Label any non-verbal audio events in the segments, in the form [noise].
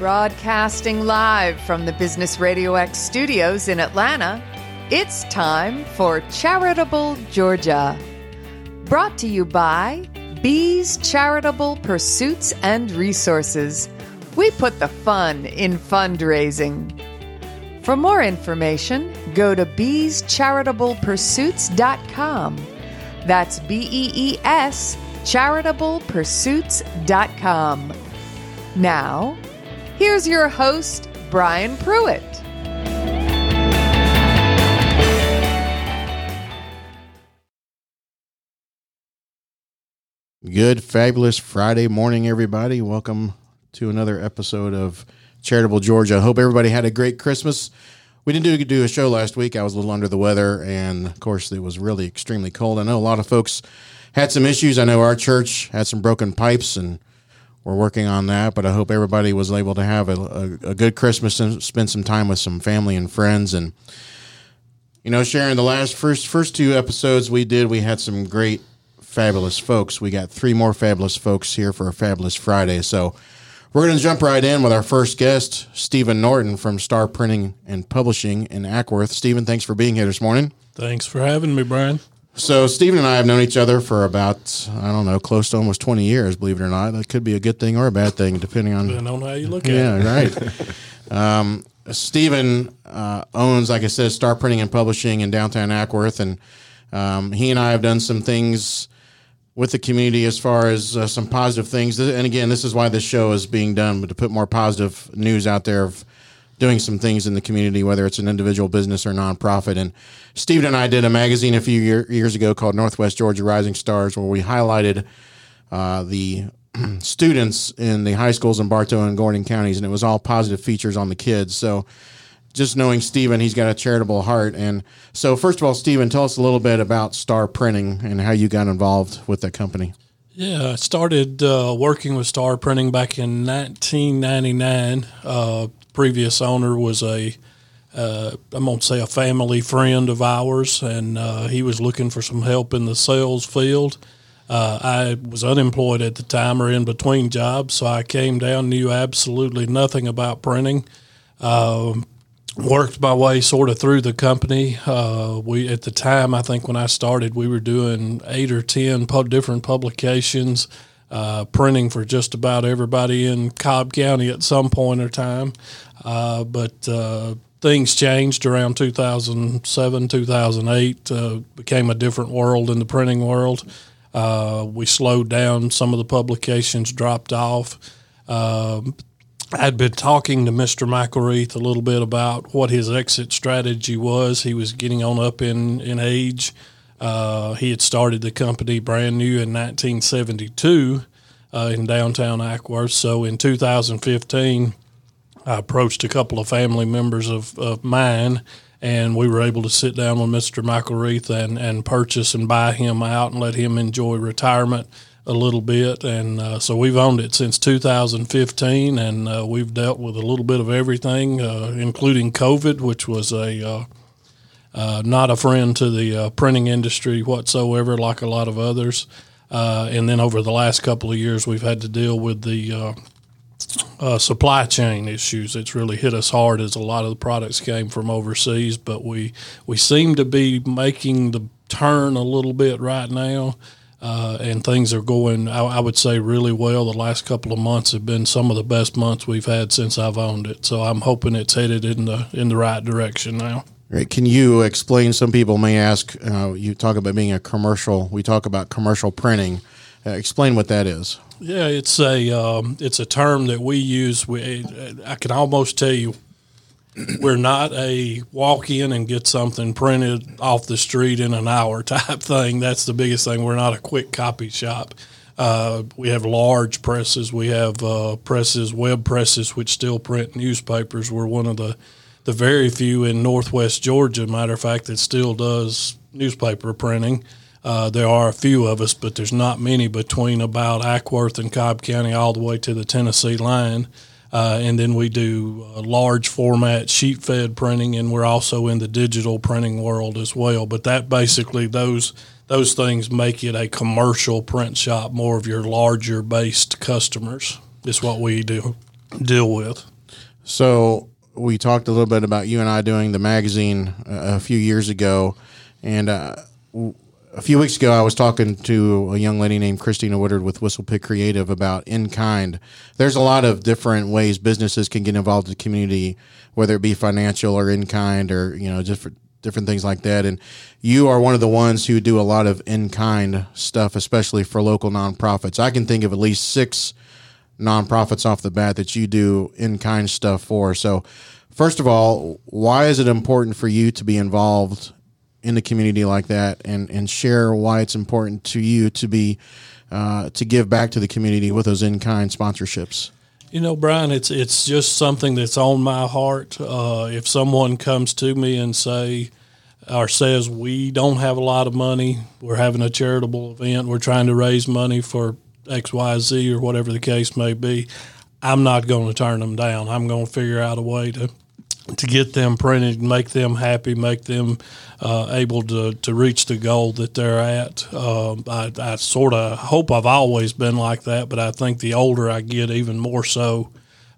Broadcasting live from the Business Radio X studios in Atlanta, it's time for Charitable Georgia. Brought to you by Bees Charitable Pursuits and Resources. We put the fun in fundraising. For more information, go to beescharitablepursuits.com. That's B E E S charitablepursuits.com. Now, here's your host, Brian Pruitt. Good, fabulous Friday morning, everybody. Welcome to another episode of Charitable Georgia. I hope everybody had a great Christmas. We didn't do, do a show last week. I was a little under the weather, and of course, it was really extremely cold. I know a lot of folks had some issues. I know our church had some broken pipes, and we're working on that. But I hope everybody was able to have a, a, a good Christmas and spend some time with some family and friends. And you know, Sharon, the last first first two episodes we did, we had some great, fabulous folks. We got three more fabulous folks here for a fabulous Friday. So we're going to jump right in with our first guest, Stephen Norton from Star Printing and Publishing in Acworth. Stephen, thanks for being here this morning. Thanks for having me, Brian. So Stephen and I have known each other for about I don't know, close to almost twenty years. Believe it or not, that could be a good thing or a bad thing, depending on Depending on how you look yeah, at it. Yeah, right. [laughs] um, Stephen uh, owns, like I said, Star Printing and Publishing in downtown Acworth, and um, he and I have done some things with the community as far as uh, some positive things. And again, this is why this show is being done, but to put more positive news out there of doing some things in the community, whether it's an individual business or nonprofit. And Stephen and I did a magazine a few year, years ago called Northwest Georgia Rising Stars, where we highlighted uh, the [clears throat] students in the high schools in Bartow and Gordon counties, and it was all positive features on the kids. So just knowing Stephen, he's got a charitable heart. And so, first of all, Stephen, tell us a little bit about Star Printing and how you got involved with that company. Yeah, I started uh, working with Star Printing back in 1999. Uh, previous owner was a uh, I'm going to say a family friend of ours, and uh, he was looking for some help in the sales field. Uh, I was unemployed at the time or in between jobs, so I came down, knew absolutely nothing about printing. Um, worked my way sort of through the company. Uh, we at the time, I think when I started, we were doing eight or ten different publications, uh, printing for just about everybody in Cobb County at some point or time. Uh, but uh, things changed around 2007, 2008. Uh, became a different world in the printing world. Uh, we slowed down. Some of the publications dropped off. Um, I'd been talking to Mr. McElreath a little bit about what his exit strategy was. He was getting on up in, in age. Uh, he had started the company brand new in 1972 uh, in downtown Acworth. So in 2015, I approached a couple of family members of, of mine, and we were able to sit down with Mr. McElreath and, and purchase and buy him out and let him enjoy retirement a little bit. And uh, so we've owned it since 2015, and uh, we've dealt with a little bit of everything, uh, including COVID, which was a uh, uh, not a friend to the uh, printing industry whatsoever, like a lot of others. and then over the last couple of years, we've had to deal with the uh, supply chain issues. It's really hit us hard as a lot of the products came from overseas, but we we seem to be making the turn a little bit right now. Uh, and things are going, I, I, would say, really well. The last couple of months have been some of the best months we've had since I've owned it. So I'm hoping it's headed in the in the right direction now. Right. Can you explain? Some people may ask. Uh, you talk about being a commercial. We talk about commercial printing. Uh, explain what that is. Yeah, it's a um, it's a term that we use. We, I can almost tell you, we're not a walk in and get something printed off the street in an hour [laughs] type thing. That's the biggest thing. We're not a quick copy shop. Uh, we have large presses. We have uh, presses, web presses, which still print newspapers. We're one of the the very few in Northwest Georgia, matter of fact, that still does newspaper printing. Uh, there are a few of us, but there's not many between about Acworth and Cobb County all the way to the Tennessee line. Uh, and then we do large format sheet fed printing, and we're also in the digital printing world as well. But that basically those those things make it a commercial print shop, more of your larger based customers is what we do deal with. So we talked a little bit about you and I doing the magazine uh, a few years ago, and uh, few weeks ago I was talking to a young lady named Christina Woodard with Whistlepick Creative about in kind. There's a lot of different ways businesses can get involved in the community, whether it be financial or in kind, or you know different different things like that. And you are one of the ones who do a lot of in kind stuff, especially for local nonprofits. I can think of at least six nonprofits off the bat that you do in kind stuff for. So, first of all, why is it important for you to be involved in the community like that, and and share why it's important to you to be uh, to give back to the community with those in kind sponsorships? You know, Brian, it's it's just something that's on my heart. Uh, if someone comes to me and say or says we don't have a lot of money, we're having a charitable event, we're trying to raise money for X, Y, Z, or whatever the case may be, I'm not going to turn them down. I'm going to figure out a way to to get them printed, make them happy, make them uh, able to, to reach the goal that they're at. Um, I, I sort of hope I've always been like that, but I think the older I get, even more so,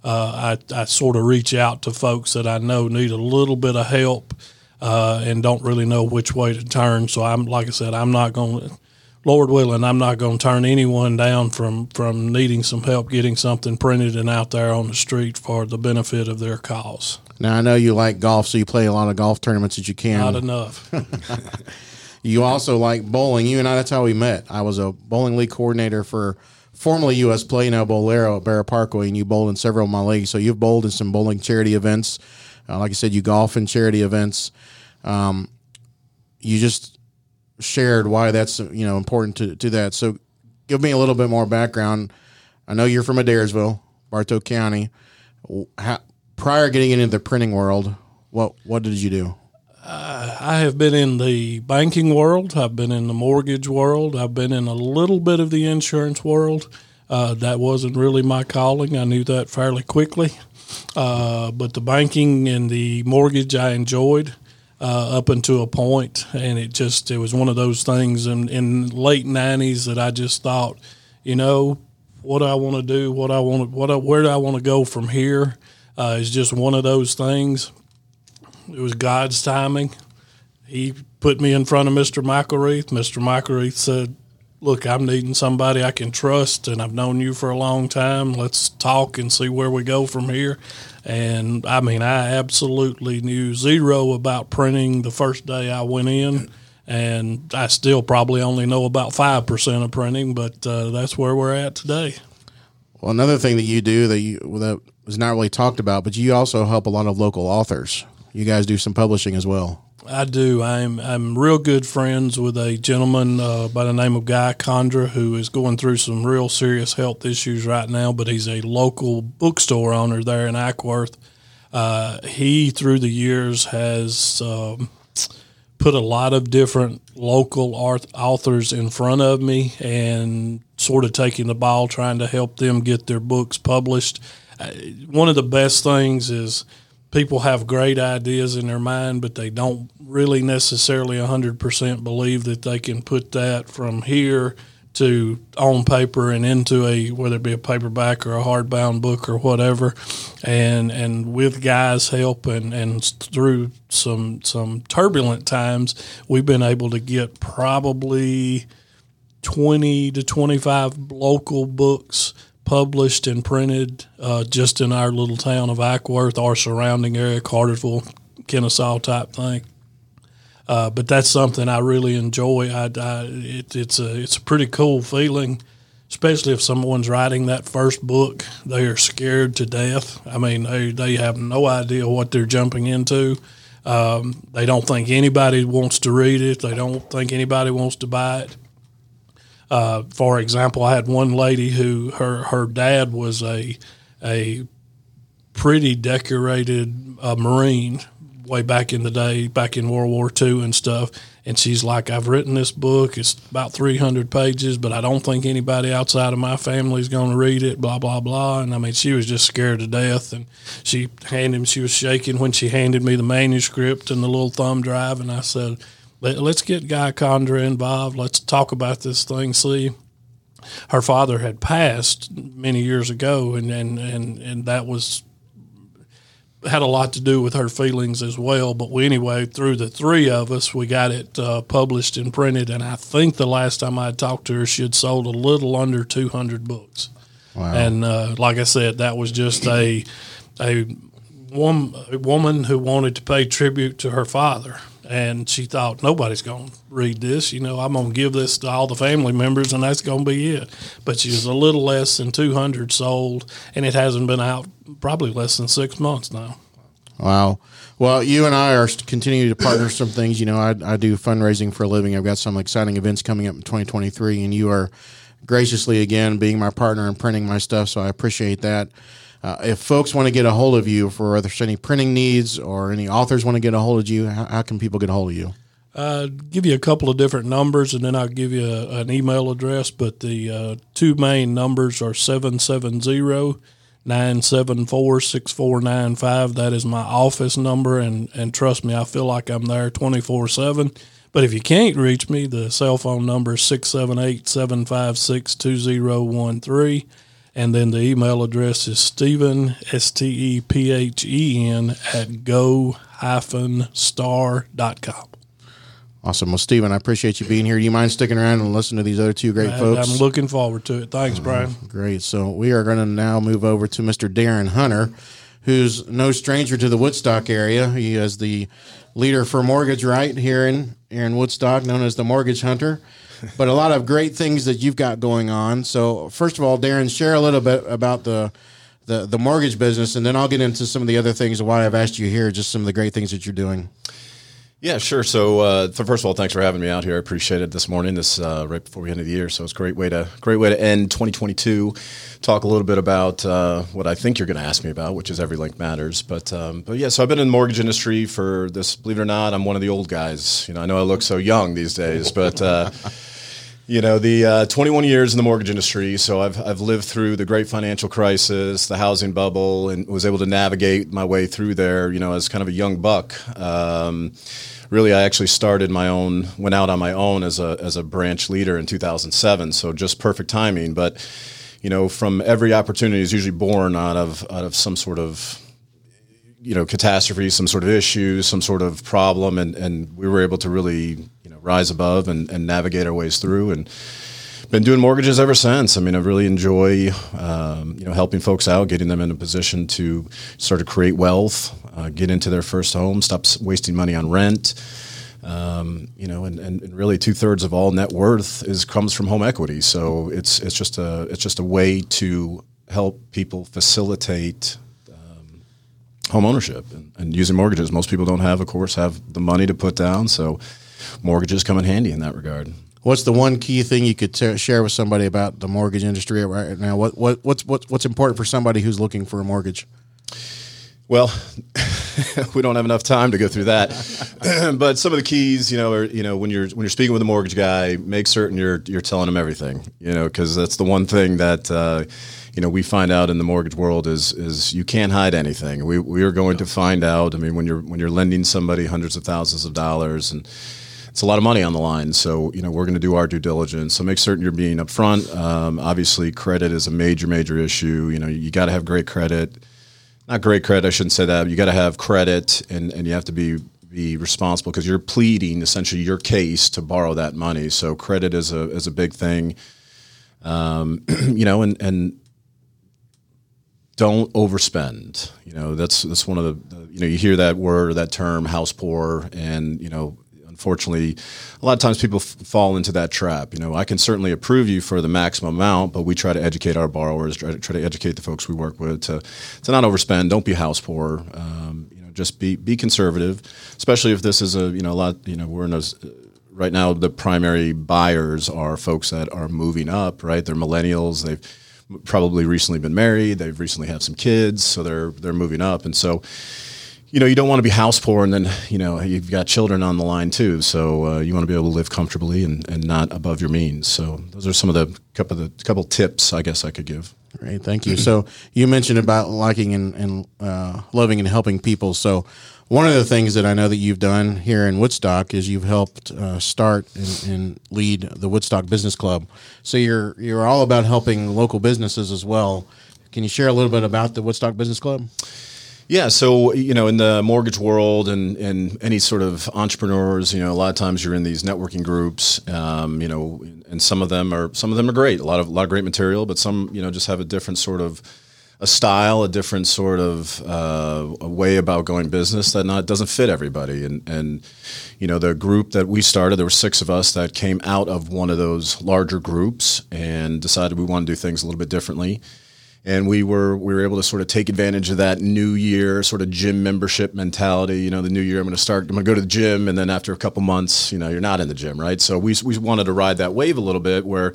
uh, I, I sort of reach out to folks that I know need a little bit of help uh, and don't really know which way to turn. So I'm, like I said, I'm not going to Lord willing, I'm not going to turn anyone down from, from needing some help getting something printed and out there on the street for the benefit of their cause. Now I know you like golf, so you play a lot of golf tournaments that you can. Not enough. [laughs] you also like bowling. You and I, that's how we met. I was a bowling league coordinator for formerly U.S. Play, now Bowlero at Barrett Parkway, and you bowled in several of my leagues. So you've bowled in some bowling charity events. Uh, like I said, you golf in charity events. Um, you just shared why that's you know important to, to that. So give me a little bit more background. I know you're from Adairsville, Bartow County. How, prior getting into the printing world, what what did you do? Uh, I have been in the banking world. I've been in the mortgage world. I've been in a little bit of the insurance world. Uh, that wasn't really my calling. I knew that fairly quickly. Uh, but the banking and the mortgage I enjoyed uh, up until a point, and it just it was one of those things in, in late nineties that I just thought, you know, what do I want to do, what I want, what I, where do I want to go from here, uh, is just one of those things. It was God's timing. He put me in front of Mr. Michael McElreath. Mr. Michael McElreath said, look, I'm needing somebody I can trust, and I've known you for a long time. Let's talk and see where we go from here. And I mean, I absolutely knew zero about printing the first day I went in. And I still probably only know about 5% of printing, but uh, that's where we're at today. Well, another thing that you do that you that was not really talked about, but you also help a lot of local authors. You guys do some publishing as well. I do. I'm I'm real good friends with a gentleman uh, by the name of Guy Condra who is going through some real serious health issues right now, but he's a local bookstore owner there in Acworth. Uh, he, through the years, has um, put a lot of different local art authors in front of me and sort of taking the ball, trying to help them get their books published. Uh, one of the best things is people have great ideas in their mind, but they don't really necessarily 100% believe that they can put that from here to on paper and into a whether it be a paperback or a hardbound book or whatever. And and with guys help and and through some some turbulent times we've been able to get probably 20 to 25 local books published and printed uh, just in our little town of Acworth, our surrounding area, Cartersville, Kennesaw type thing. Uh, but that's something I really enjoy. I, I, it, it's a it's a pretty cool feeling, especially if someone's writing that first book. They are scared to death. I mean, they they have no idea what they're jumping into. Um, they don't think anybody wants to read it. They don't think anybody wants to buy it. Uh, for example, I had one lady who her her dad was a a pretty decorated uh, Marine way back in the day, back in World War II and stuff. And she's like, I've written this book. It's about 300 pages, but I don't think anybody outside of my family is going to read it, blah, blah, blah. And I mean, she was just scared to death. And she handed me, she was shaking when she handed me the manuscript and the little thumb drive. And I said, let, us get Guy Condra involved. Let's talk about this thing. See, her father had passed many years ago, and and and, and that was had a lot to do with her feelings as well. But we, anyway, through the three of us, we got it uh, published and printed. And I think the last time I talked to her, she had sold a little under 200 books. Wow. And uh, like I said, that was just a a, woman, a woman who wanted to pay tribute to her father and she thought nobody's going to read this. You know, I'm going to give this to all the family members, and that's going to be it. But she was a little less than 200 sold, and it hasn't been out probably less than six months now. Wow. Well, you and I are continuing to partner some things. You know, I, I do fundraising for a living. I've got some exciting events coming up in 2023, and you are graciously again being my partner and printing my stuff. So I appreciate that. Uh, if folks want to get a hold of you for there's any printing needs or any authors want to get a hold of you, how, how can people get a hold of you? Uh, give you a couple of different numbers and then I'll give you a, an email address. But the uh, two main numbers are 770 974 6495. That is my office number. And, and trust me, I feel like I'm there 24 7. But if you can't reach me, the cell phone number is 678 756 2013. And then the email address is Stephen, S T E P H E N, at go star.com. Awesome. Well, Stephen, I appreciate you being here. Do you mind sticking around and listening to these other two great folks? I'm looking forward to it. Thanks, uh, Brian. Great. So we are going to now move over to Mr. Darren Hunter, who's no stranger to the Woodstock area. He is the leader for Mortgage Right here in, here in Woodstock, known as the Mortgage Hunter [laughs] but a lot of great things that you've got going on. So, first of all, Darren, share a little bit about the the, the mortgage business, and then I'll get into some of the other things. Why I've asked you here, just some of the great things that you're doing. Yeah, sure. So, uh, first of all, thanks for having me out here. I appreciate it this morning. This uh, right before the end of the year, so it's a great way to great way to end 2022. Talk a little bit about uh, what I think you're going to ask me about, which is every link matters. But um, but yeah, so I've been in the mortgage industry for this. Believe it or not, I'm one of the old guys. You know, I know I look so young these days, but. You know the uh, 21 years in the mortgage industry so I've, I've lived through the great financial crisis the housing bubble and was able to navigate my way through there you know as kind of a young buck. Um, really i actually started my own went out on my own as a, as a branch leader in 2007 so just perfect timing. But you know from every opportunity is usually born out of out of some sort of you know catastrophe some sort of issue some sort of problem and and we were able to really rise above and, and navigate our ways through and been doing mortgages ever since. I mean, I really enjoy, um, you know, helping folks out, getting them in a position to sort of create wealth, uh, get into their first home, stop wasting money on rent. Um, you know, and, and, really two thirds of all net worth is comes from home equity. So it's it's just a it's just a way to help people facilitate um, home ownership and, and using mortgages. Most people don't have, of course, have the money to put down. So mortgages come in handy in that regard. What's the one key thing you could t- share with somebody about the mortgage industry right now? What, what what's what's what's important for somebody who's looking for a mortgage? Well, [laughs] we don't have enough time to go through that, [laughs] but some of the keys, you know, are you know when you're when you're speaking with a mortgage guy, make certain you're you're telling him everything, you know, because that's the one thing that. Uh, you know, we find out in the mortgage world is is you can't hide anything. We we are going to find out. I mean, when you're when you're lending somebody hundreds of thousands of dollars and it's a lot of money on the line. So, you know, we're going to do our due diligence. So make certain you're being upfront. Um, obviously, credit is a major, major issue. You know, you got to have great credit. Not great credit, I shouldn't say that. You got to have credit and, and you have to be be responsible because you're pleading essentially your case to borrow that money. So credit is a is a big thing. Um, [clears throat] you know, and and don't overspend. You know, that's that's one of the, the, you know you hear that word that term house poor, and you know unfortunately, a lot of times people f- fall into that trap. You know, I can certainly approve you for the maximum amount, but we try to educate our borrowers, try to, try to educate the folks we work with to to not overspend. Don't be house poor. Um, you know, just be be conservative, especially if this is a you know a lot. You know, we're in a right now the primary buyers are folks that are moving up. Right, they're millennials. They've probably recently been married. They've recently had some kids, so they're they're moving up, and so you know, you don't want to be house poor, and then you know you've got children on the line too. So uh, you want to be able to live comfortably and, and not above your means. So those are some of the couple of the couple tips I guess I could give. Great, thank you. so you mentioned about liking and, and uh, loving and helping people. So one of the things that I know that you've done here in Woodstock is you've helped uh, start and, and, lead the Woodstock Business Club. So you're you're all about helping local businesses as well. Can you share a little bit about the Woodstock Business Club? Yeah, so you know, in the mortgage world and and any sort of entrepreneurs, you know, a lot of times you're in these networking groups, um, you know, and some of them are some of them are great, a lot of a lot of great material, but some you know just have a different sort of a style, a different sort of uh, a way about going business that not doesn't fit everybody. And and you know, the group that we started, there were six of us that came out of one of those larger groups and decided we want to do things a little bit differently and we were we were able to sort of take advantage of that new year sort of gym membership mentality. You know, the new year I'm going to start. I'm going to go to the gym, and then after a couple months, you know, you're not in the gym, right? So we we wanted to ride that wave a little bit, where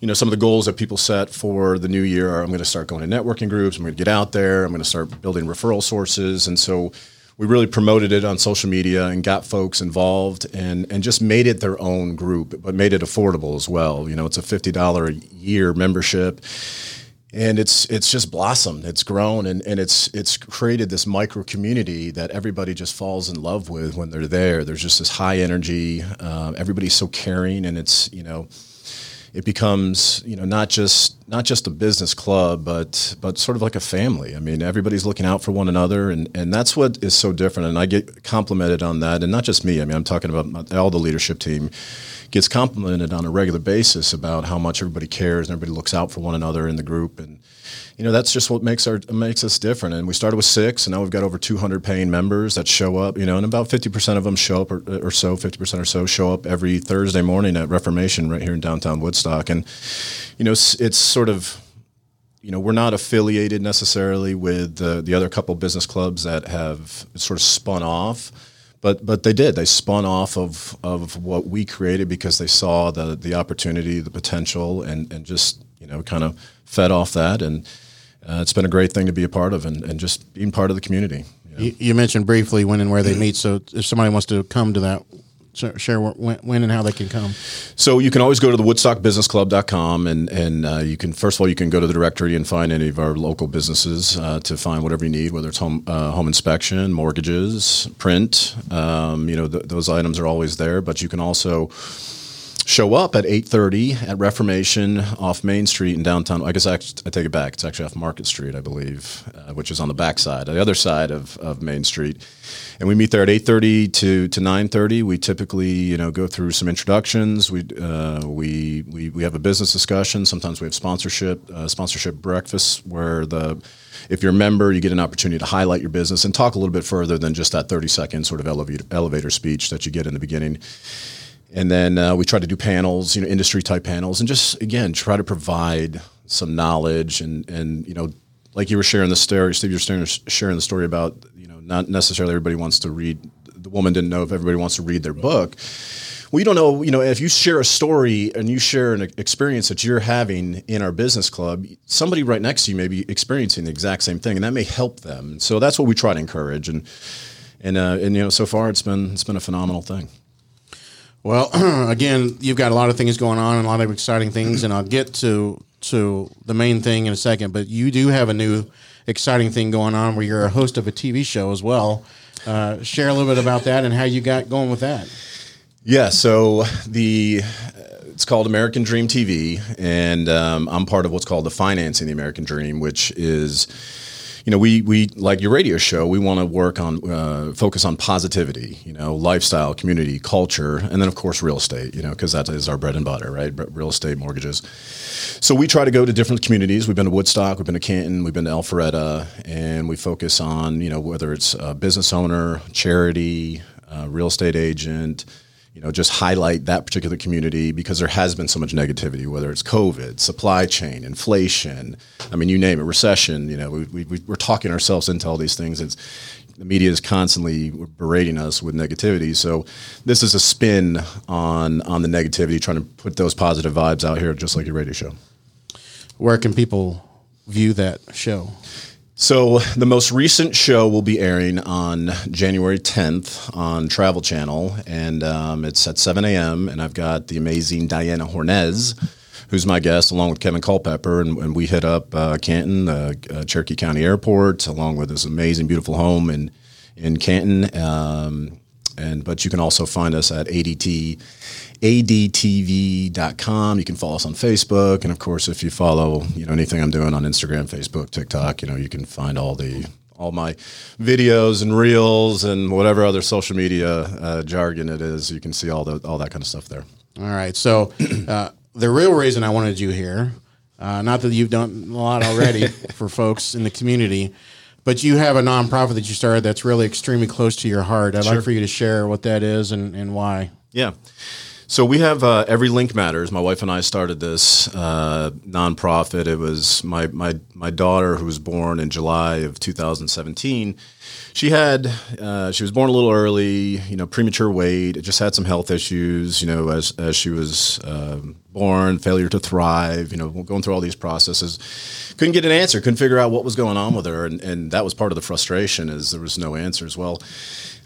you know some of the goals that people set for the new year are I'm going to start going to networking groups. I'm going to get out there. I'm going to start building referral sources, and so we really promoted it on social media and got folks involved and, and just made it their own group, but made it affordable as well. You know, it's a $50 a year membership and it's it's just blossomed it's grown and, and it's it's created this micro community that everybody just falls in love with when they're there. There's just this high energy um, everybody's so caring and it's you know it becomes you know not just not just a business club but but sort of like a family. I mean everybody's looking out for one another and and that's what is so different and i get complimented on that and not just me i mean i'm talking about all the leadership team gets complimented on a regular basis about how much everybody cares and everybody looks out for one another in the group. And you know that's just what makes our makes us different. And we started with six and now we've got over 200 paying members that show up you know and about 50% of them show up or, or so 50% or so show up every thursday morning at reformation right here in downtown woodstock. And you know it's, it's sort of you know, we're not affiliated necessarily with the, the other couple business clubs that have sort of spun off but but they did. They spun off of of what we created because they saw the the opportunity, the potential, and and just you know kind of fed off that. And uh, it's been a great thing to be a part of, and, and just being part of the community. You, know? you, you mentioned briefly when and where they meet. So if somebody wants to come to that, share when, when, and how they can come. So you can always go to the woodstockbusinessclub.com and and uh, you can first of all you can go to the directory and find any of our local businesses uh, to find whatever you need, whether it's home uh, home inspection, mortgages, print. Um, you know th- those items are always there, but you can also show up at 8.30 at reformation off main street in downtown. I guess I, I take it back. It's actually off market street i believe uh, which is on the back side the other side of, of main street. And we meet there at 8.30 to, to 9.30 we typically you know go through some introductions. We, uh, we, we, we have a business discussion. Sometimes we have sponsorship uh, sponsorship breakfasts where the if you're a member you get an opportunity to highlight your business and talk a little bit further than just that 30 second sort of elevator, elevator speech that you get in the beginning and then uh, we try to do panels, you know, industry type panels, and just again try to provide some knowledge and and you know, like you were sharing the story, Steve, you're sharing, the story about you know not necessarily everybody wants to read. The woman didn't know if everybody wants to read their book. Well, you don't know, you know, if you share a story and you share an experience that you're having in our business club, somebody right next to you may be experiencing the exact same thing, and that may help them. So that's what we try to encourage, and and uh, and you know, so far it's been it's been a phenomenal thing. Well, [clears throat] again, you've got a lot of things going on and a lot of exciting things, and I'll get to to the main thing in a second. But you do have a new exciting thing going on where you're a host of a TV show as well. Uh, share a little bit about that and how you got going with that. Yeah, so the it's called American Dream TV, and um, I'm part of what's called the Financing the American Dream, which is you know, we we like your radio show. We want to work on uh, focus on positivity. You know, lifestyle, community, culture, and then of course real estate. You know, because that is our bread and butter, right? Real estate, mortgages. So we try to go to different communities. We've been to Woodstock, we've been to Canton, we've been to Alpharetta, and we focus on you know whether it's a business owner, charity, real estate agent you know, just highlight that particular community because there has been so much negativity, whether it's COVID, supply chain, inflation. I mean, you name it, recession. You know, we, we, we're talking ourselves into all these things. It's the media is constantly berating us with negativity. So this is a spin on on the negativity, trying to put those positive vibes out here, just like your radio show. Where can people view that show? So the most recent show will be airing on January 10th on Travel Channel, and um, it's at 7 a.m. And I've got the amazing Diana Hornez, who's my guest, along with Kevin Culpepper, and, and we hit up uh, Canton, uh, uh, Cherokee County Airport, along with this amazing, beautiful home in in Canton. Um, and but you can also find us at ADT adtv.com. You can follow us on Facebook, and of course, if you follow you know anything I'm doing on Instagram, Facebook, TikTok, you know you can find all the all my videos and reels and whatever other social media uh, jargon it is. You can see all the all that kind of stuff there. All right. So uh, the real reason I wanted you here, uh, not that you've done a lot already [laughs] for folks in the community, but you have a nonprofit that you started that's really extremely close to your heart. I'd like for you to share what that is and, and why. Yeah. So we have uh, Every Link Matters. My wife and I started this uh, nonprofit. It was my, my, my daughter, who was born in July of 2017. She had uh, she was born a little early, you know, premature weight. Just had some health issues, you know, as as she was um, born, failure to thrive, you know, going through all these processes. Couldn't get an answer. Couldn't figure out what was going on with her, and, and that was part of the frustration is there was no answers. Well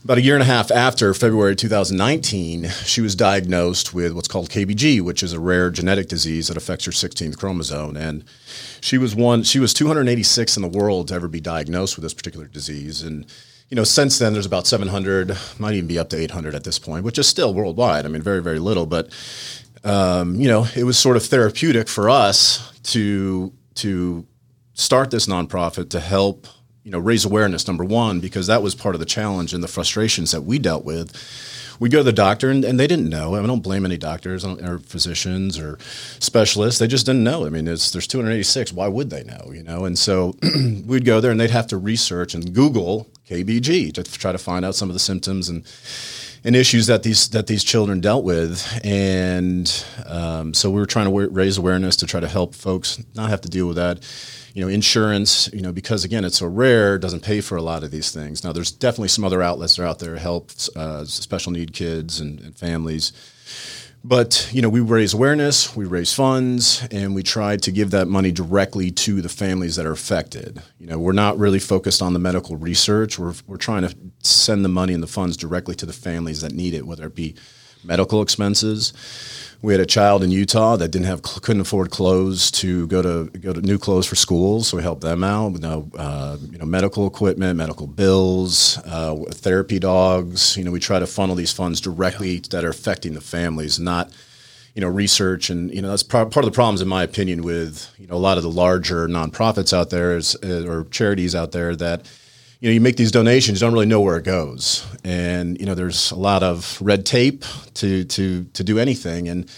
about a year and a half after February 2019, she was diagnosed with what's called KBG, which is a rare genetic disease that affects her 16th chromosome. And she was one, she was 286 in the world to ever be diagnosed with this particular disease. And you know, since then there's about 700, might even be up to 800 at this point, which is still worldwide. I mean, very, very little, but um, you know, it was sort of therapeutic for us to to start this nonprofit to help you know raise awareness number one because that was part of the challenge and the frustrations that we dealt with we go to the doctor and, and they didn't know. I, I don't blame any doctors or physicians or specialists. They just didn't know. I mean there's 286 why would they know you know? And so [clears throat] we'd go there and they'd have to research and google kbg to try to find out some of the symptoms and and issues that these that these children dealt with, and um, so we were trying to raise awareness to try to help folks not have to deal with that you know, insurance, you know, because again, it's so rare, doesn't pay for a lot of these things. Now, there's definitely some other outlets that are out there to help uh, special need kids and, and, families. But, you know, we raise awareness, we raise funds, and we try to give that money directly to the families that are affected. You know, we're not really focused on the medical research. We're, we're trying to send the money and the funds directly to the families that need it, whether it be medical expenses, we had a child in Utah that didn't have couldn't afford clothes to go to go to new clothes for school, so we helped them out with uh, you know medical equipment, medical bills, uh, therapy dogs. You know, we try to funnel these funds directly yeah. that are affecting the families, not you know research and you know that's part, part of the problems in my opinion with you know a lot of the larger nonprofits out there is, uh, or charities out there that you know, you make these donations, you don't really know where it goes, and you know, there's a lot of red tape to to to do anything, and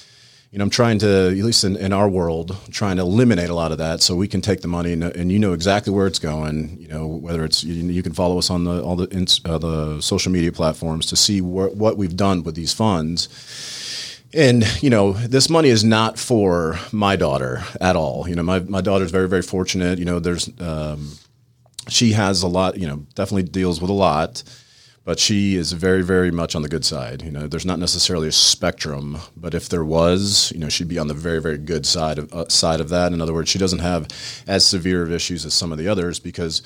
you know, I'm trying to, at least in, in our world, trying to eliminate a lot of that, so we can take the money and, and you know exactly where it's going. You know, whether it's you, you can follow us on the all the uh, the social media platforms to see wh- what we've done with these funds. And you know, this money is not for my daughter at all. You know, my my daughter's very very fortunate. You know, there's um, she has a lot, you know, definitely deals with a lot, but she is very, very much on the good side. You know, there's not necessarily a spectrum, but if there was, you know, she'd be on the very, very good side of uh, side of that. In other words, she doesn't have as severe of issues as some of the others because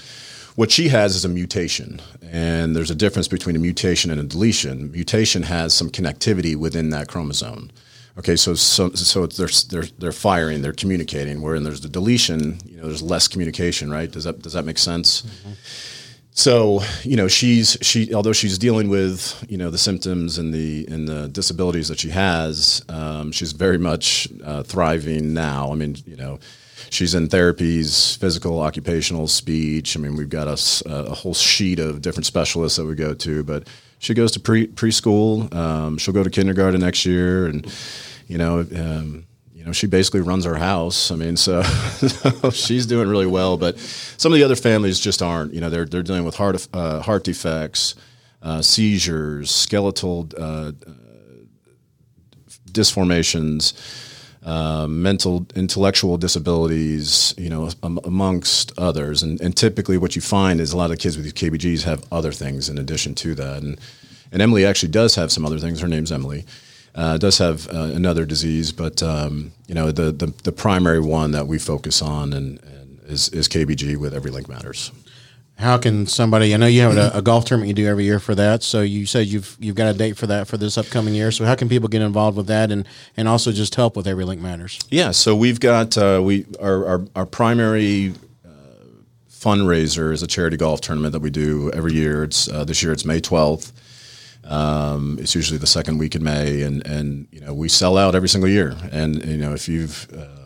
what she has is a mutation, and there's a difference between a mutation and a deletion. Mutation has some connectivity within that chromosome. Okay, so so so they're they're they're firing, they're communicating. Where there's the deletion, you know, there's less communication, right? Does that does that make sense? Mm-hmm. So you know, she's she although she's dealing with you know the symptoms and the and the disabilities that she has, um, she's very much uh, thriving now. I mean, you know. She's in therapies, physical, occupational, speech. I mean, we've got a, a whole sheet of different specialists that we go to, but she goes to pre preschool. Um, she'll go to kindergarten next year, and you know, um, you know, she basically runs our house. I mean, [laughs] so, she's doing really well. But some of the other families just aren't. You know, they're they're dealing with heart uh, heart defects, uh, seizures, skeletal uh, disformations. Uh, mental, intellectual disabilities, you know, um, amongst others. And, and typically, what you find is a lot of kids with these KBGs have other things in addition to that. And and Emily actually does have some other things. Her name's Emily. Uh, does have uh, another disease, but um, you know the, the, the primary one that we focus on and, and is, is KBG with Every Link Matters how can somebody? I know you have a, [clears throat] a, golf tournament you do every year for that. So you said you've you've got a date for that for this upcoming year. So how can people get involved with that and and also just help with Every Link Matters? Yeah. So we've got uh, we our our, our primary uh, fundraiser is a charity golf tournament that we do every year. It's uh, this year it's May twelfth. Um, it's usually the second week in May, and and you know we sell out every single year. And you know if you've uh,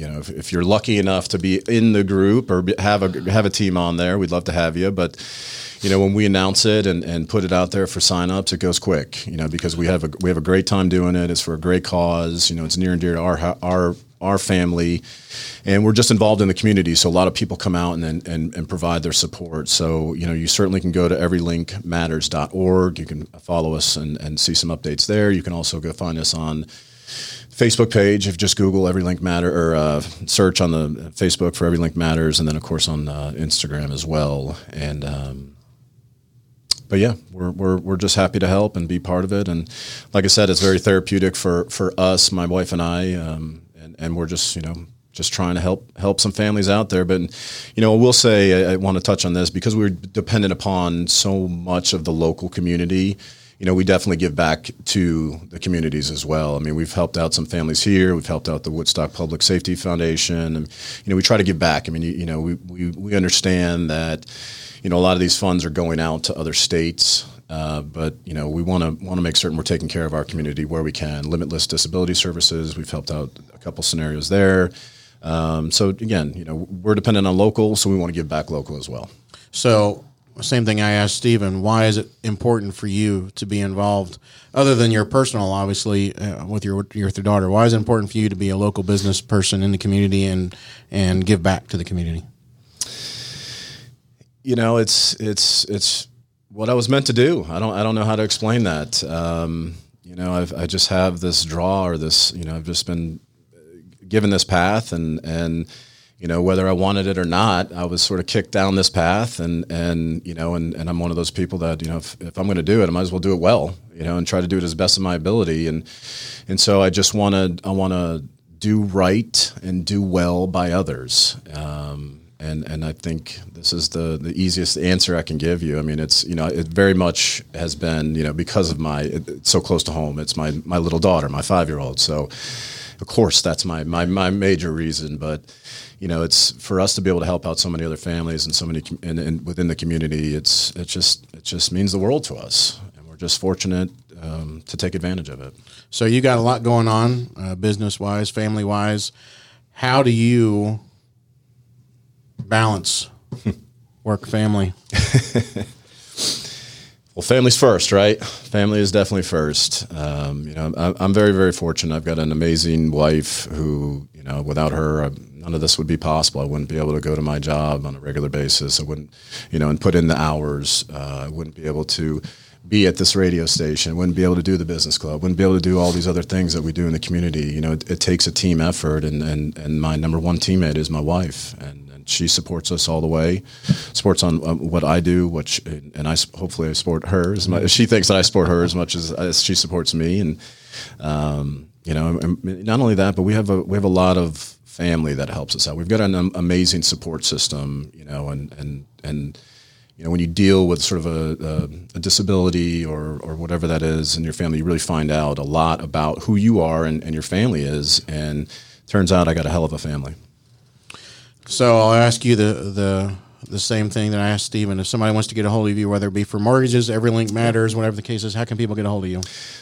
you know, if, if you're lucky enough to be in the group or have a have a team on there, we'd love to have you. But you know, when we announce it and, and put it out there for signups, it goes quick. You know, because we have a we have a great time doing it. It's for a great cause. You know, it's near and dear to our our our family, and we're just involved in the community. So a lot of people come out and, and, and provide their support. So you know, you certainly can go to everylinkmatters.org. You can follow us and, and see some updates there. You can also go find us on Facebook page. If just Google Every Link Matter or uh, search on the Facebook for Every Link Matters, and then of course on uh, Instagram as well. And um, but yeah, we're, we're, we're just happy to help and be part of it. And like I said, it's very therapeutic for, for us, my wife and I, um, and, and we're just, you know, just trying to help help some families out there. But you know, I will say I, I want to touch on this because we're dependent upon so much of the local community. You know, we definitely give back to the communities as well. I mean, we've helped out some families here. We've helped out the Woodstock Public Safety Foundation, and you know, we try to give back. I mean, you, you know, we, we we understand that you know a lot of these funds are going out to other states. Uh, but you know, we want to want to make certain we're taking care of our community where we can. Limitless Disability Services, we've helped out a couple scenarios there. Um, so again, you know, we're dependent on local, so we want to give back local as well. So, same thing I asked Stephen. Why is it important for you to be involved, other than your personal, obviously, uh, with your your daughter? Why is it important for you to be a local business person in the community and and give back to the community? You know, it's it's it's what I was meant to do. I don't I don't know how to explain that. Um, you know, I've, I just have this draw or this. You know, I've just been given this path, and and you know whether I wanted it or not, I was sort of kicked down this path, and and you know, and, and I'm one of those people that you know if, if I'm going to do it, I might as well do it well, you know, and try to do it as best of my ability, and and so I just want to I want to do right and do well by others. Um, and and I think this is the the easiest answer I can give you. I mean, it's you know it very much has been you know because of my it's so close to home. It's my my little daughter, my five year old. So of course that's my my my major reason, but. You know, it's for us to be able to help out so many other families and so many and, and within the community. It's it just it just means the world to us, and we're just fortunate um, to take advantage of it. So you got a lot going on, uh, business wise, family wise. How do you balance [laughs] work family? [laughs] well, family's first, right? Family is definitely first. Um, you know, I'm, I'm, very, very fortunate. I've got an amazing wife who, you know, without her, I, none of this would be possible. I wouldn't be able to go to my job on a regular basis. I wouldn't, you know, and put in the hours. Uh, I wouldn't be able to be at this radio station, wouldn't be able to do the business club, wouldn't be able to do all these other things that we do in the community. You know, it, it takes a team effort, and, and, and my number one teammate is my wife, and she supports us all the way. Supports on um, what I do, which and I hopefully I support her as much. She thinks that I support her as much as, as she supports me, and um, you know, not only that, but we have a we have a lot of family that helps us out. We've got an amazing support system, you know, and and and you know when you deal with sort of a, a, a, disability or or whatever that is in your family, you really find out a lot about who you are and, and your family is. And turns out I got a hell of a family. So I'll ask you the the the same thing that I asked Stephen. If somebody wants to get a hold of you, whether it be for mortgages, every link matters, whatever the case is, how can people get a hold of you?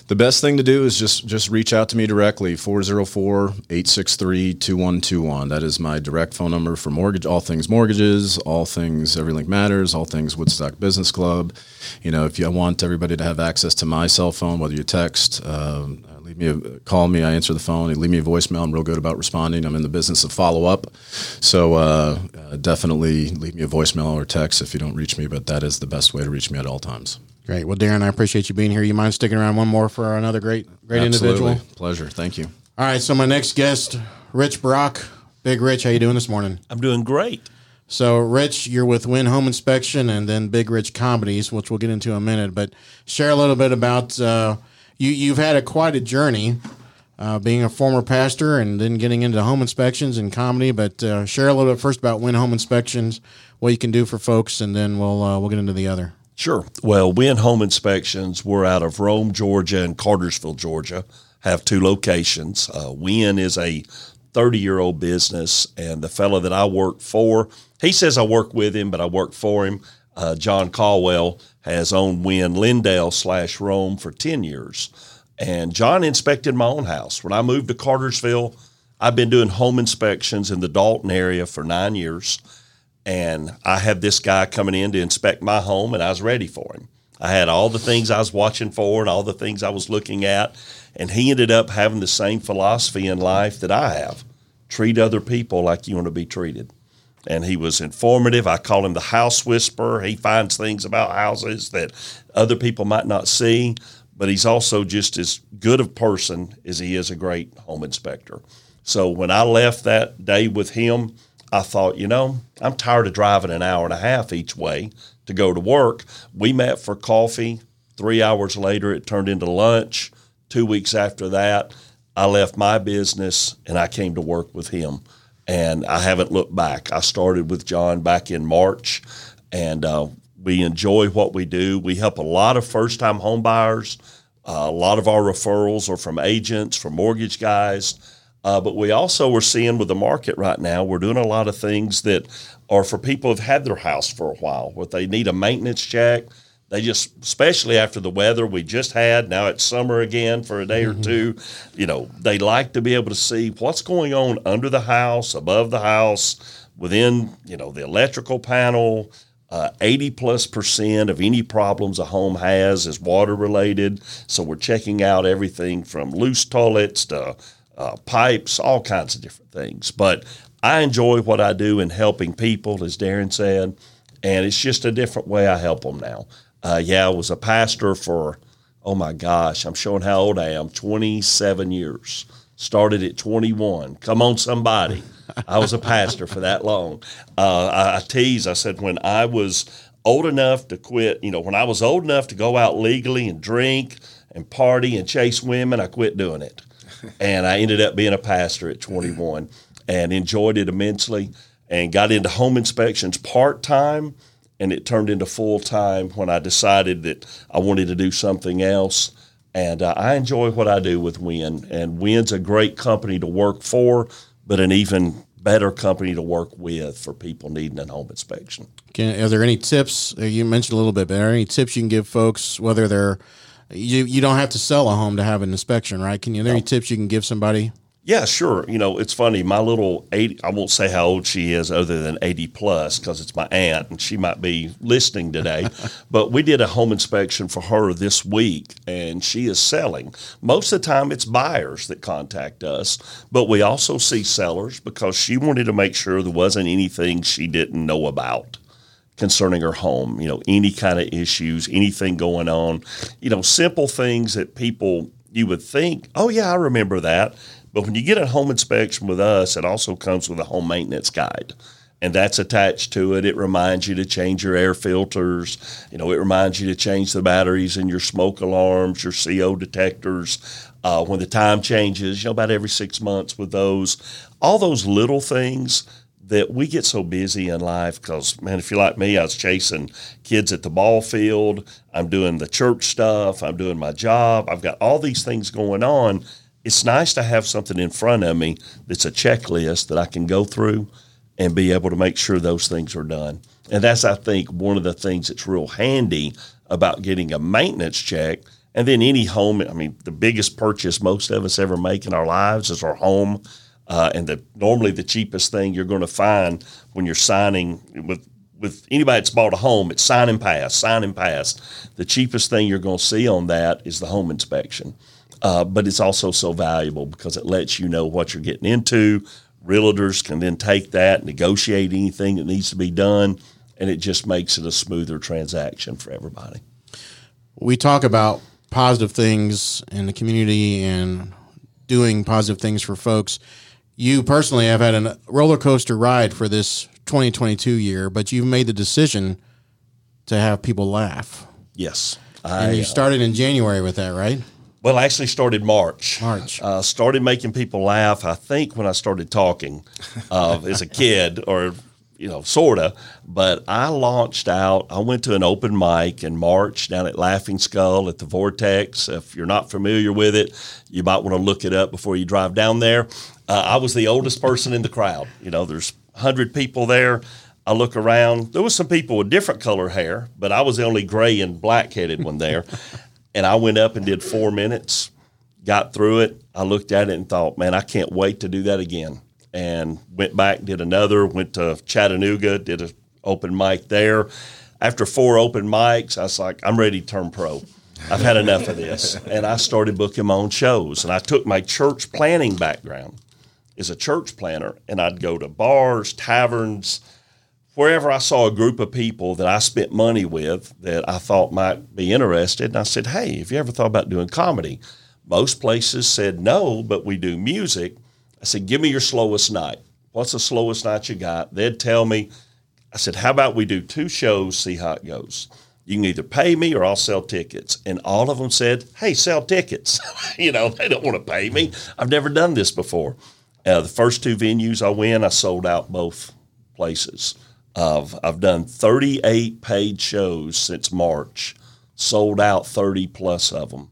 The best thing to do is just just reach out to me directly, 404-863-2121. That is my direct phone number for mortgage, all things mortgages, all things every link matters, all things Woodstock Business Club. You know, if you want everybody to have access to my cell phone, whether you text, um, leave me a call me. I answer the phone. leave me a voicemail. I'm real good about responding. I'm in the business of follow up, so uh, uh, definitely leave me a voicemail or text if you don't reach me. But that is the best way to reach me at all times. Great. Well, Darren, I appreciate you being here. You mind sticking around one more for another great, great Absolutely. individual? Pleasure. Thank you. All right. So my next guest, Rich Brock. Big Rich, how you doing this morning? I'm doing great. So, Rich, you're with Win Home Inspection and then Big Rich Comedies, which we'll get into in a minute. But share a little bit about uh, you you've had a quite a journey, uh, being a former pastor and then getting into home inspections and comedy. But uh, share a little bit first about Win Home Inspections, what you can do for folks, and then we'll uh, we'll get into the other. Sure. Well, Win Home Inspections, we're out of Rome, Georgia, and Cartersville, Georgia. Have two locations. Uh, Win is a 30 year old business, and the fellow that I work for, he says I work with him, but I work for him. Uh, John Caldwell has owned Win Lindale slash Rome for 10 years. And John inspected my own house. When I moved to Cartersville, I've been doing home inspections in the Dalton area for nine years, and I had this guy coming in to inspect my home, and I was ready for him. I had all the things I was watching for and all the things I was looking at, and he ended up having the same philosophy in life that I have treat other people like you want to be treated. And he was informative. I call him the house whisperer. He finds things about houses that other people might not see, but he's also just as good a person as he is a great home inspector. So when I left that day with him, I thought, you know, I'm tired of driving an hour and a half each way to go to work. We met for coffee. Three hours later, it turned into lunch. Two weeks after that, I left my business and I came to work with him. And I haven't looked back. I started with John back in March, and uh, we enjoy what we do. We help a lot of first time home buyers. Uh, a lot of our referrals are from agents, from mortgage guys. Uh, but we also are seeing with the market right now, we're doing a lot of things that are for people who've had their house for a while, where they need a maintenance check they just, especially after the weather we just had, now it's summer again for a day mm-hmm. or two, you know, they like to be able to see what's going on under the house, above the house, within, you know, the electrical panel. Uh, 80 plus percent of any problems a home has is water related. So we're checking out everything from loose toilets to uh, pipes, all kinds of different things. But I enjoy what I do in helping people, as Darren said, and it's just a different way I help them now. Uh, yeah, I was a pastor for, oh my gosh, I'm showing how old I am, 27 years. Started at 21. Come on, somebody. I was a pastor for that long. Uh, I, I tease, I said, when I was old enough to quit, you know, when I was old enough to go out legally and drink and party and chase women, I quit doing it. and I ended up being a pastor at 21 and enjoyed it immensely and got into home inspections part time and it turned into full time when I decided that I wanted to do something else. And uh, I enjoy what I do with Win, and Win's a great company to work for, but an even better company to work with for people needing a home inspection. Can, are there any tips? Uh, you mentioned a little bit, but are there any tips you can give folks whether they're you, you don't have to sell a home to have an inspection, right? Can you? Are there no. any tips you can give somebody yeah, sure. You know, it's funny. My little 80, I won't say how old she is other than 80 plus because it's my aunt and she might be listening today. [laughs] but we did a home inspection for her this week and she is selling. Most of the time it's buyers that contact us, but we also see sellers because she wanted to make sure there wasn't anything she didn't know about concerning her home, you know, any kind of issues, anything going on, you know, simple things that people you would think, oh yeah, I remember that but when you get a home inspection with us, it also comes with a home maintenance guide. And that's attached to it. It reminds you to change your air filters. You know, it reminds you to change the batteries in your smoke alarms, your CO detectors. Uh, when the time changes, you know, about every six months with those. All those little things that we get so busy in life because man if you're like me i was chasing kids at the ball field i'm doing the church stuff i'm doing my job i've got all these things going on it's nice to have something in front of me that's a checklist that I can go through and be able to make sure those things are done. And that's, I think, one of the things that's real handy about getting a maintenance check. And then any home, I mean, the biggest purchase most of us ever make in our lives is our home. Uh, and the normally the cheapest thing you're going to find when you're signing with with anybody that's bought a home, it's sign and pass, sign and pass. The cheapest thing you're going to see on that is the home inspection. Uh, but it's also so valuable because it lets you know what you're getting into. Realtors can then take that, negotiate anything that needs to be done, and it just makes it a smoother transaction for everybody. We talk about positive things in the community and doing positive things for folks. You personally have had a roller coaster ride for this 2022 year, but you've made the decision to have people laugh. Yes. I, and you started in January with that, right? Well, I actually started March. March. Uh, started making people laugh. I think when I started talking uh, as a [laughs] kid, or you know, sorta. But I launched out. I went to an open mic in March down at Laughing Skull at the Vortex. If you're not familiar with it, you might want to look it up before you drive down there. Uh, I was the oldest person in the crowd. You know, there's hundred people there. I look around. There was some people with different color hair, but I was the only gray and black headed one there. And I went up and did four minutes. got through it. I looked at it and thought, man, I can't wait to do that again. And went back, did another, went to Chattanooga, did an open mic there. After four open mics, I was like, I'm ready to turn pro. I've had enough of this. And I started booking my own shows. And I took my church planning background as a church planner, and I'd go to bars, taverns, wherever I saw a group of people that I spent money with that I thought might be interested. And I said, Hey, have you ever thought about doing comedy? Most places said no, but we do music. I said, Give me your slowest night. What's the slowest night you got? They'd tell me. I said, How about we do two shows, see how it goes? You can either pay me or I'll sell tickets. And all of them said, Hey, sell tickets. [laughs] you know, they don't want to pay me. I've never done this before. Uh, the first two venues I went, I sold out both places. Uh, I've done 38 paid shows since March, sold out 30 plus of them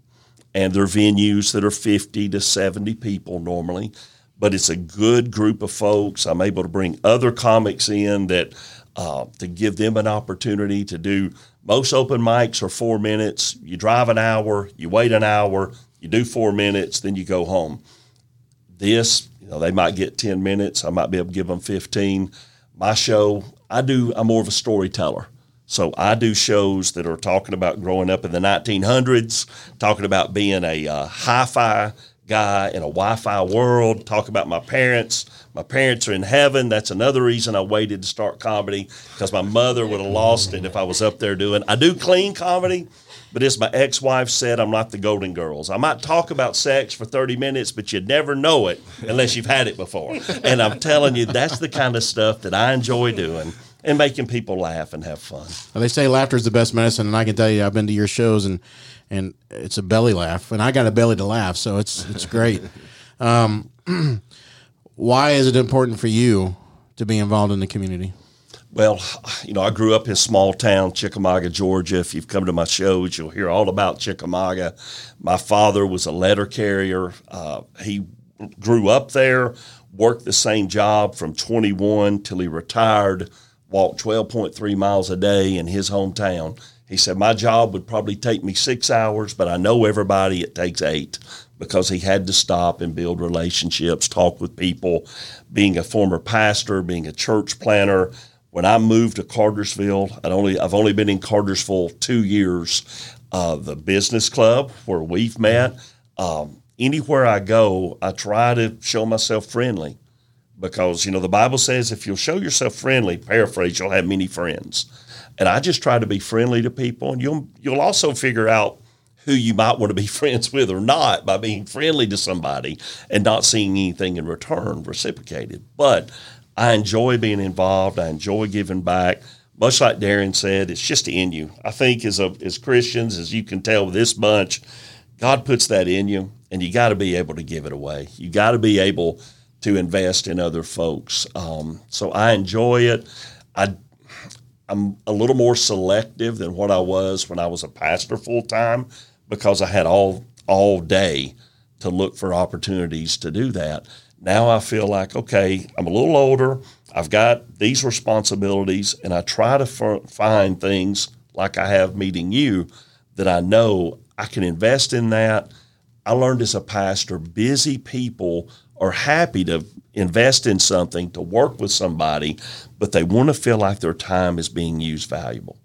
and they're venues that are 50 to 70 people normally but it's a good group of folks. I'm able to bring other comics in that uh, to give them an opportunity to do most open mics are four minutes. You drive an hour you wait an hour you do four minutes then you go home. This you know they might get 10 minutes i might be able to give them 15 my show i do i'm more of a storyteller so I do shows that are talking about growing up in the 1900s, talking about being a uh, hi-fi guy in a Wi-Fi world, talk about my parents. My parents are in heaven. That's another reason I waited to start comedy because my mother would have lost it if I was up there doing. I do clean comedy, but as my ex-wife said, I'm not the Golden Girls. I might talk about sex for 30 minutes, but you'd never know it unless you've had it before. And I'm telling you, that's the kind of stuff that I enjoy doing and making people laugh and have fun. Well, they say laughter is the best medicine, and I can tell you, I've been to your shows, and and it's a belly laugh, and I got a belly to laugh, so it's it's great. Um, [clears throat] why is it important for you to be involved in the community? Well, you know, I grew up in small town Chickamauga, Georgia. If you've come to my shows, you'll hear all about Chickamauga. My father was a letter carrier. Uh, he grew up there, worked the same job from 21 till he retired walked 12.3 miles a day in his hometown. He said, My job would probably take me six hours, but I know everybody it takes eight because he had to stop and build relationships, talk with people. Being a former pastor, being a church planter, when I moved to Cartersville, I'd only, I've only been in Cartersville two years. Uh, the business club where we've met, um, anywhere I go, I try to show myself friendly because you know the Bible says if you'll show yourself friendly, paraphrase, you'll have many friends. And I just try to be friendly to people, and you'll you'll also figure out who you might want to be [laughs] friends with or not by being friendly to somebody and not seeing anything in return reciprocated. But I enjoy being involved. I enjoy giving back. Much like Darren said, it's just in you. I think as a, as Christians, as you can tell with this bunch, God puts that in you, and you got to be able to give it away. You got to be able to invest in other folks. Um, so I enjoy it. I I'm a little more selective than what I was when I was a pastor full time because I had all all day to look for opportunities to do that. Now I feel like okay, I'm a little older. I've got these responsibilities, and I try to find things like I have meeting you that I know I can invest in that. I learned as a pastor, busy people are happy to invest in something, to work with somebody, but they want to feel like their time is being used valuable.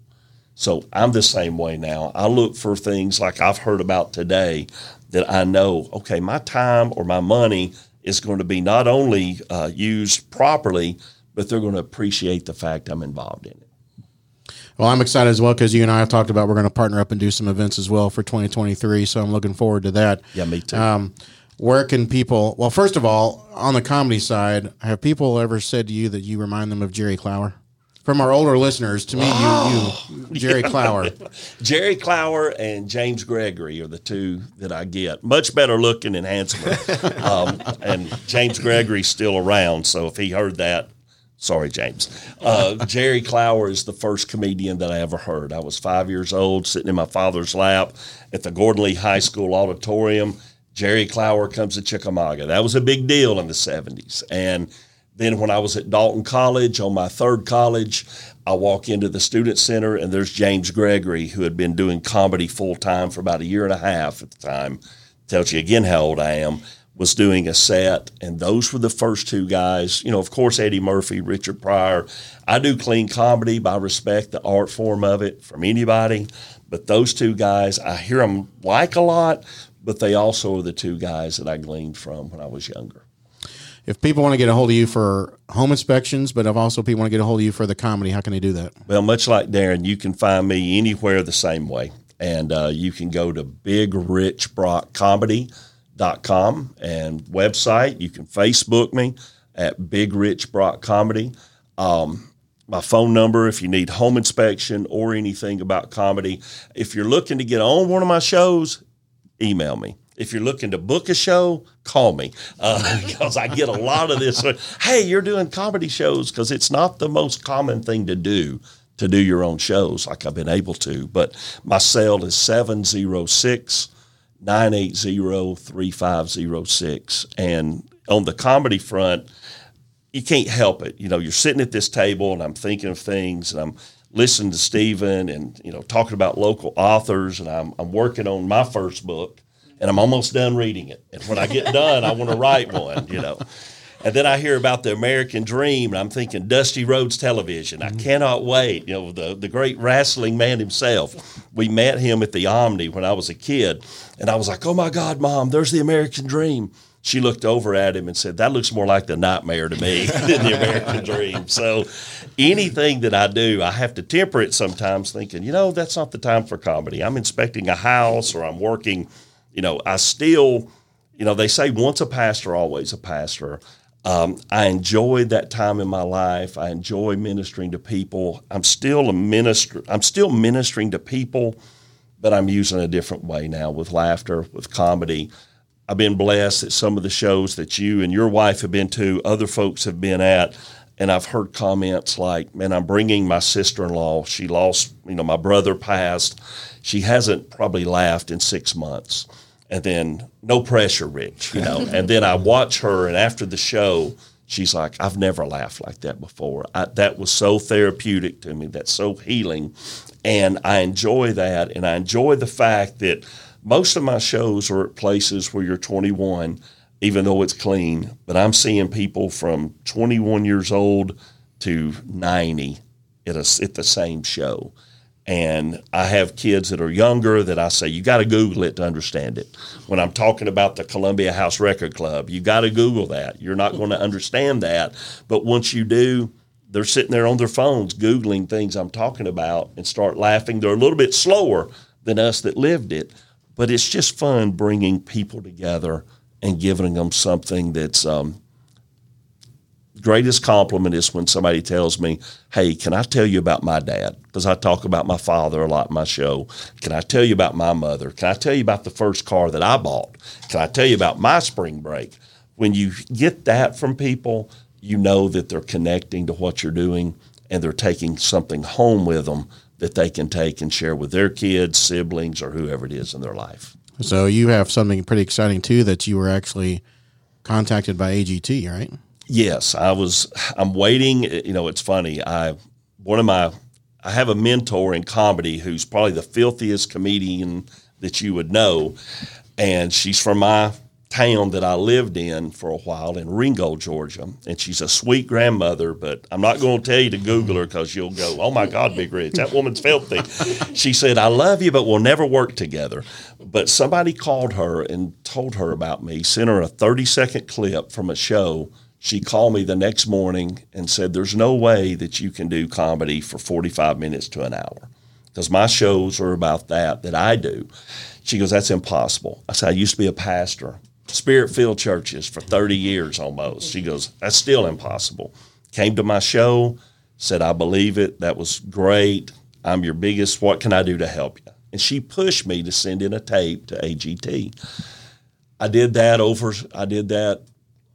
So I'm the same way now. I look for things like I've heard about today that I know, okay, my time or my money is going to be not only uh, used properly, but they're going to appreciate the fact I'm involved in it. Well, I'm excited as well because you and I have talked about we're going to partner up and do some events as well for 2023. So I'm looking forward to that. Yeah, me too. Um, where can people? Well, first of all, on the comedy side, have people ever said to you that you remind them of Jerry Clower? From our older listeners, to me, you, you Jerry [laughs] Clower. Jerry Clower and James Gregory are the two that I get. Much better looking and handsomer. [laughs] um, and James Gregory's still around, so if he heard that, sorry, James. Uh, Jerry Clower is the first comedian that I ever heard. I was five years old, sitting in my father's lap at the Gordon Lee High School auditorium Jerry Clower comes to Chickamauga. That was a big deal in the 70s. And then when I was at Dalton College on my third college, I walk into the student center and there's James Gregory, who had been doing comedy full time for about a year and a half at the time, tells you again how old I am. Was doing a set, and those were the first two guys. You know, of course, Eddie Murphy, Richard Pryor. I do clean comedy, but I respect the art form of it from anybody. But those two guys, I hear them like a lot, but they also are the two guys that I gleaned from when I was younger. If people want to get a hold of you for home inspections, but if also people want to get a hold of you for the comedy, how can they do that? Well, much like Darren, you can find me anywhere the same way. And uh, you can go to bigrichbrockcomedy.com and website. You can Facebook me at Big Rich Brock Comedy. Um, my phone number if you need home inspection or anything about comedy. If you're looking to get on one of my shows, email me. If you're looking to book a show, call me uh, [laughs] because I get a lot of this. Hey, you're doing comedy shows because it's not the most common thing to do to do your own shows like I've been able to. But my cell is 706 980 3506. And on the comedy front, you can't help it. You know, you're sitting at this table and I'm thinking of things and I'm listening to Stephen and, you know, talking about local authors and I'm, I'm working on my first book and I'm almost done reading it. And when I get done, I want to write one, you know. And then I hear about the American Dream, and I'm thinking Dusty Rhodes Television. I mm-hmm. cannot wait. You know, the, the great wrestling man himself. We met him at the Omni when I was a kid, and I was like, oh my God, Mom, there's the American Dream. She looked over at him and said, That looks more like the nightmare to me [laughs] than the American dream. So anything that I do, I have to temper it sometimes, thinking, you know, that's not the time for comedy. I'm inspecting a house or I'm working, you know, I still, you know, they say once a pastor, always a pastor. Um, I enjoyed that time in my life. I enjoy ministering to people. I'm still a minister. I'm still ministering to people, but I'm using a different way now with laughter, with comedy. I've been blessed that some of the shows that you and your wife have been to, other folks have been at, and I've heard comments like, "Man, I'm bringing my sister-in-law. She lost, you know, my brother passed. She hasn't probably laughed in six months." And then no pressure, Rich, you know. and then I watch her, and after the show, she's like, "I've never laughed like that before. I, that was so therapeutic to me. That's so healing." And I enjoy that, and I enjoy the fact that most of my shows are at places where you're 21, even though it's clean, but I'm seeing people from 21 years old to 90 at, a, at the same show. And I have kids that are younger that I say, you got to Google it to understand it. When I'm talking about the Columbia House Record Club, you got to Google that. You're not going [laughs] to understand that. But once you do, they're sitting there on their phones Googling things I'm talking about and start laughing. They're a little bit slower than us that lived it but it's just fun bringing people together and giving them something that's um, greatest compliment is when somebody tells me, "Hey, can I tell you about my dad?" Because I talk about my father a lot in my show. Can I tell you about my mother? Can I tell you about the first car that I bought? Can I tell you about my spring break? When you get that from people, you know that they're connecting to what you're doing and they're taking something home with them that they can take and share with their kids, siblings, or whoever it is in their life. So you have something pretty exciting too that you were actually contacted by AGT, right? Yes, I was. I'm waiting. Eh, you know, it's funny. I one of my I have a mentor in comedy who's probably the filthiest comedian that you would know, and she's from my town that I lived in for a while in Ringgold, Georgia. And she's a sweet grandmother, but I'm not going to tell you to Google her because you'll go, oh my God, Big Rich, that woman's filthy. she said, I love you, but we'll never work together. But somebody called her and told her about me, sent her a 30 second clip from a show. She called me the next morning and said, There's no way that you can do comedy for 45 minutes to an hour because my shows are about that, that I do. She goes, That's impossible. I said, I used to be a pastor spirit filled churches for 30 years almost. She goes, That's still impossible. Came to my show, said, I believe it. That was great. I'm your biggest. What can I do to help you? And she pushed me to send in a tape to AGT. I did that over, I did that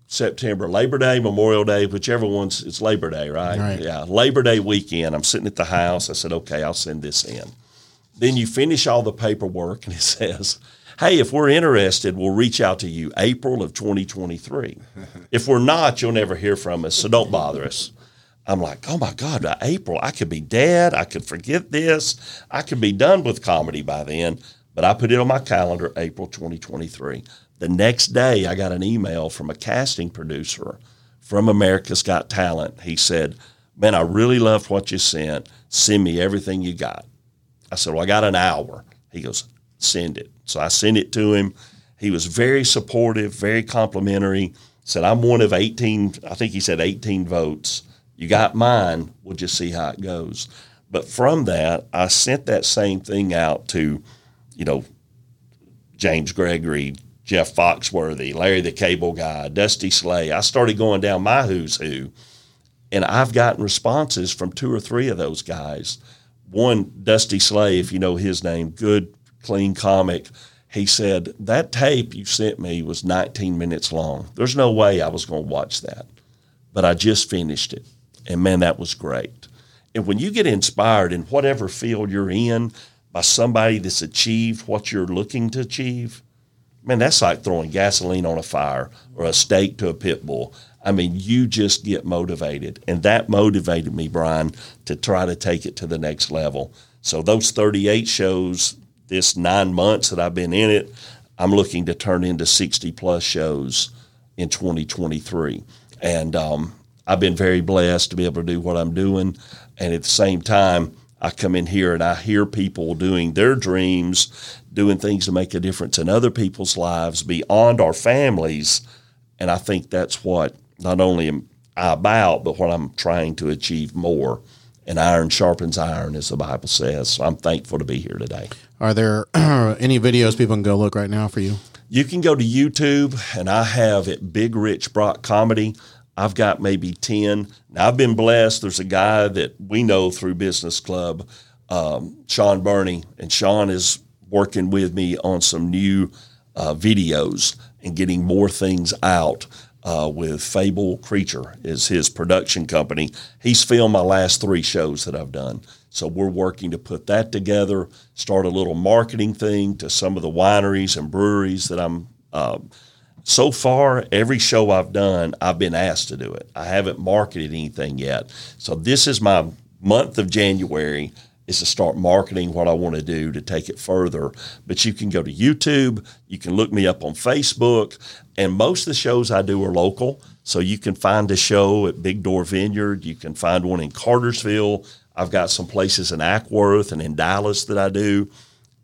September, Labor Day, Memorial Day, whichever one's, it's Labor Day, right? Right. Yeah, Labor Day weekend. I'm sitting at the house. I said, okay, I'll send this in. Then you finish all the paperwork, and it [laughs] says, hey, if we're interested, we'll reach out to you April of 2023. if we're not, you'll never hear from us, so don't bother us. I'm like, oh my God, by April, I could be dead. I could forget this. I could be done with comedy by then. But I put it on my calendar, April 2023. The next day, I got an email from a casting producer from America's Got Talent. He said, Man, I really loved what you sent. Send me everything you got. I said, Well, I got an hour. He goes, Send it. So I sent it to him. He was very supportive, very complimentary. Said, I'm one of 18, I think he said 18 votes. You got mine. We'll just see how it goes. But from that, I sent that same thing out to, you know, James Gregory, Jeff Foxworthy, Larry the Cable Guy, Dusty Slay. I started going down my who's who, and I've gotten responses from two or three of those guys. One, Dusty Slay, if you know his name, good, clean comic. He said, That tape you sent me was 19 minutes long. There's no way I was going to watch that. But I just finished it. And man, that was great. And when you get inspired in whatever field you're in by somebody that's achieved what you're looking to achieve, man, that's like throwing gasoline on a fire or a steak to a pit bull. I mean, you just get motivated. And that motivated me, Brian, to try to take it to the next level. So those 38 shows, this nine months that I've been in it, I'm looking to turn into 60 plus shows in 2023. And um, I've been very blessed to be able to do what I'm doing. And at the same time, I come in here and I hear people doing their dreams, doing things to make a difference in other people's lives beyond our families. And I think that's what not only am I about, but what I'm trying to achieve more. And iron sharpens iron, as the Bible says. So I'm thankful to be here today. Are there [clears throat] any videos people can go look right now for you? You can go to YouTube, and I have it Big Rich Brock Comedy. I've got maybe 10. Now, I've been blessed. There's a guy that we know through Business Club, um, Sean Burney, and Sean is working with me on some new uh, videos and getting more things out. Uh, with Fable Creature is his production company. He's filmed my last three shows that I've done. So we're working to put that together, start a little marketing thing to some of the wineries and breweries that I'm. Uh, so far, every show I've done, I've been asked to do it. I haven't marketed anything yet. So this is my month of January is to start marketing what I want to do to take it further. But you can go to YouTube, you can look me up on Facebook, and most of the shows I do are local. So you can find a show at Big Door Vineyard, you can find one in Cartersville. I've got some places in Acworth and in Dallas that I do,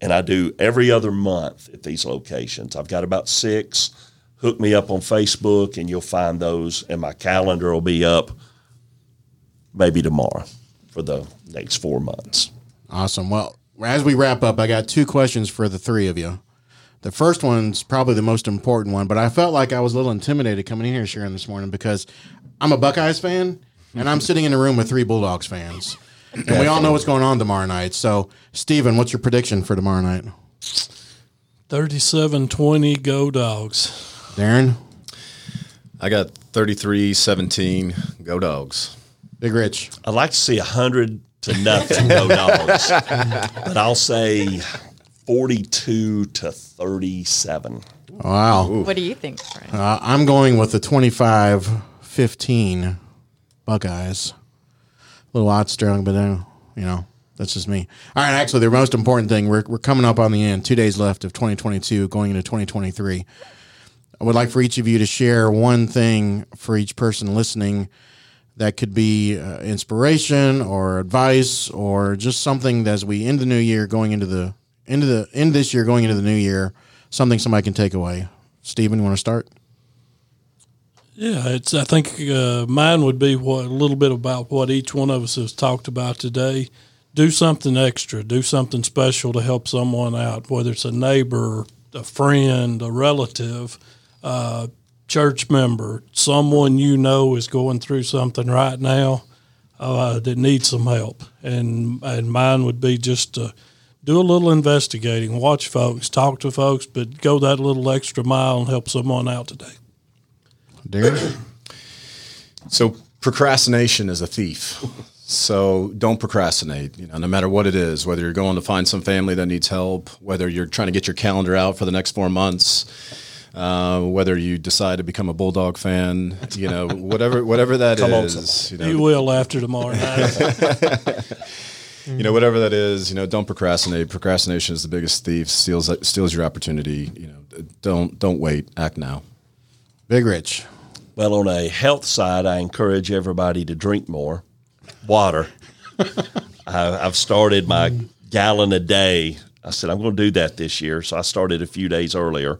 and I do every other month at these locations. I've got about six. Hook me up on Facebook, and you'll find those, and my calendar will be up maybe tomorrow for the next four months. Awesome. Well, as we wrap up, I got two questions for the three of you. The first one's probably the most important one, but I felt like I was a little intimidated coming in here, Sharon, this morning because I'm a Buckeyes fan and I'm sitting in a room with three Bulldogs fans. And we all know what's going on tomorrow night. So, Steven, what's your prediction for tomorrow night? 37 20 go dogs. Darren? I got 33 17. Go dogs. Big Rich? I'd like to see 100 to nothing go dogs, [laughs] but I'll say 42 to 37. Wow. What do you think, Brian? Uh, I'm going with the 25 15 Buckeyes. A little odd, Sterling, but uh, you know, that's just me. All right, actually, the most important thing we're, we're coming up on the end, two days left of 2022, going into 2023. I would like for each of you to share one thing for each person listening that could be uh, inspiration or advice or just something as we end the new year, going into the into the end this year, going into the new year, something somebody can take away. Stephen, you want to start? Yeah, it's. I think uh, mine would be what a little bit about what each one of us has talked about today. Do something extra. Do something special to help someone out, whether it's a neighbor, a friend, a relative, uh, church member, someone you know is going through something right now uh, that needs some help. And and mine would be just to do a little investigating, watch folks, talk to folks, but go that little extra mile and help someone out today. Darren? So procrastination is a thief. So don't procrastinate. You know, no matter what it is, whether you're going to find some family that needs help, whether you're trying to get your calendar out for the next four months, uh, whether you decide to become a bulldog fan, [laughs] you know, whatever whatever that Come is, you know, You will after tomorrow night. [laughs] you know, whatever that is, you know, don't procrastinate. Procrastination is the biggest thief. steals steals your opportunity. You know, don't don't wait. Act now. Big Rich. Well, on a health side, I encourage everybody to drink more water. [laughs] I, I've started my gallon a day. I said I'm going to do that this year, so I started a few days earlier,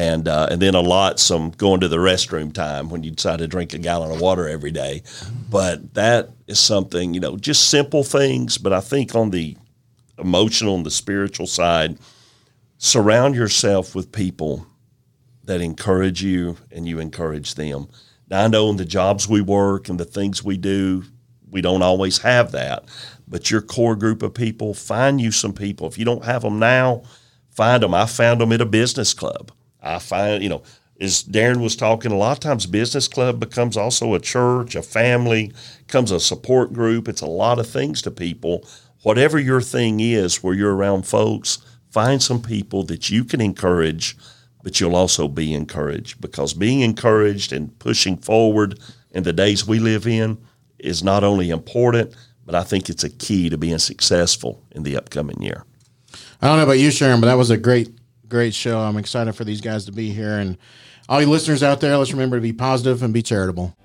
and uh, and then a lot some going to the restroom time when you decide to drink a gallon of water every day. But that is something you know, just simple things. But I think on the emotional and the spiritual side, surround yourself with people that encourage you and you encourage them. Now, I know in the jobs we work and the things we do, we don't always have that, but your core group of people, find you some people. If you don't have them now, find them. I found them at a business club. I find, you know, as Darren was talking, a lot of times business club becomes also a church, a family, becomes a support group. It's a lot of things to people. Whatever your thing is where you're around folks, find some people that you can encourage – but you'll also be encouraged because being encouraged and pushing forward in the days we live in is not only important, but I think it's a key to being successful in the upcoming year. I don't know about you, Sharon, but that was a great, great show. I'm excited for these guys to be here. And all you listeners out there, let's remember to be positive and be charitable.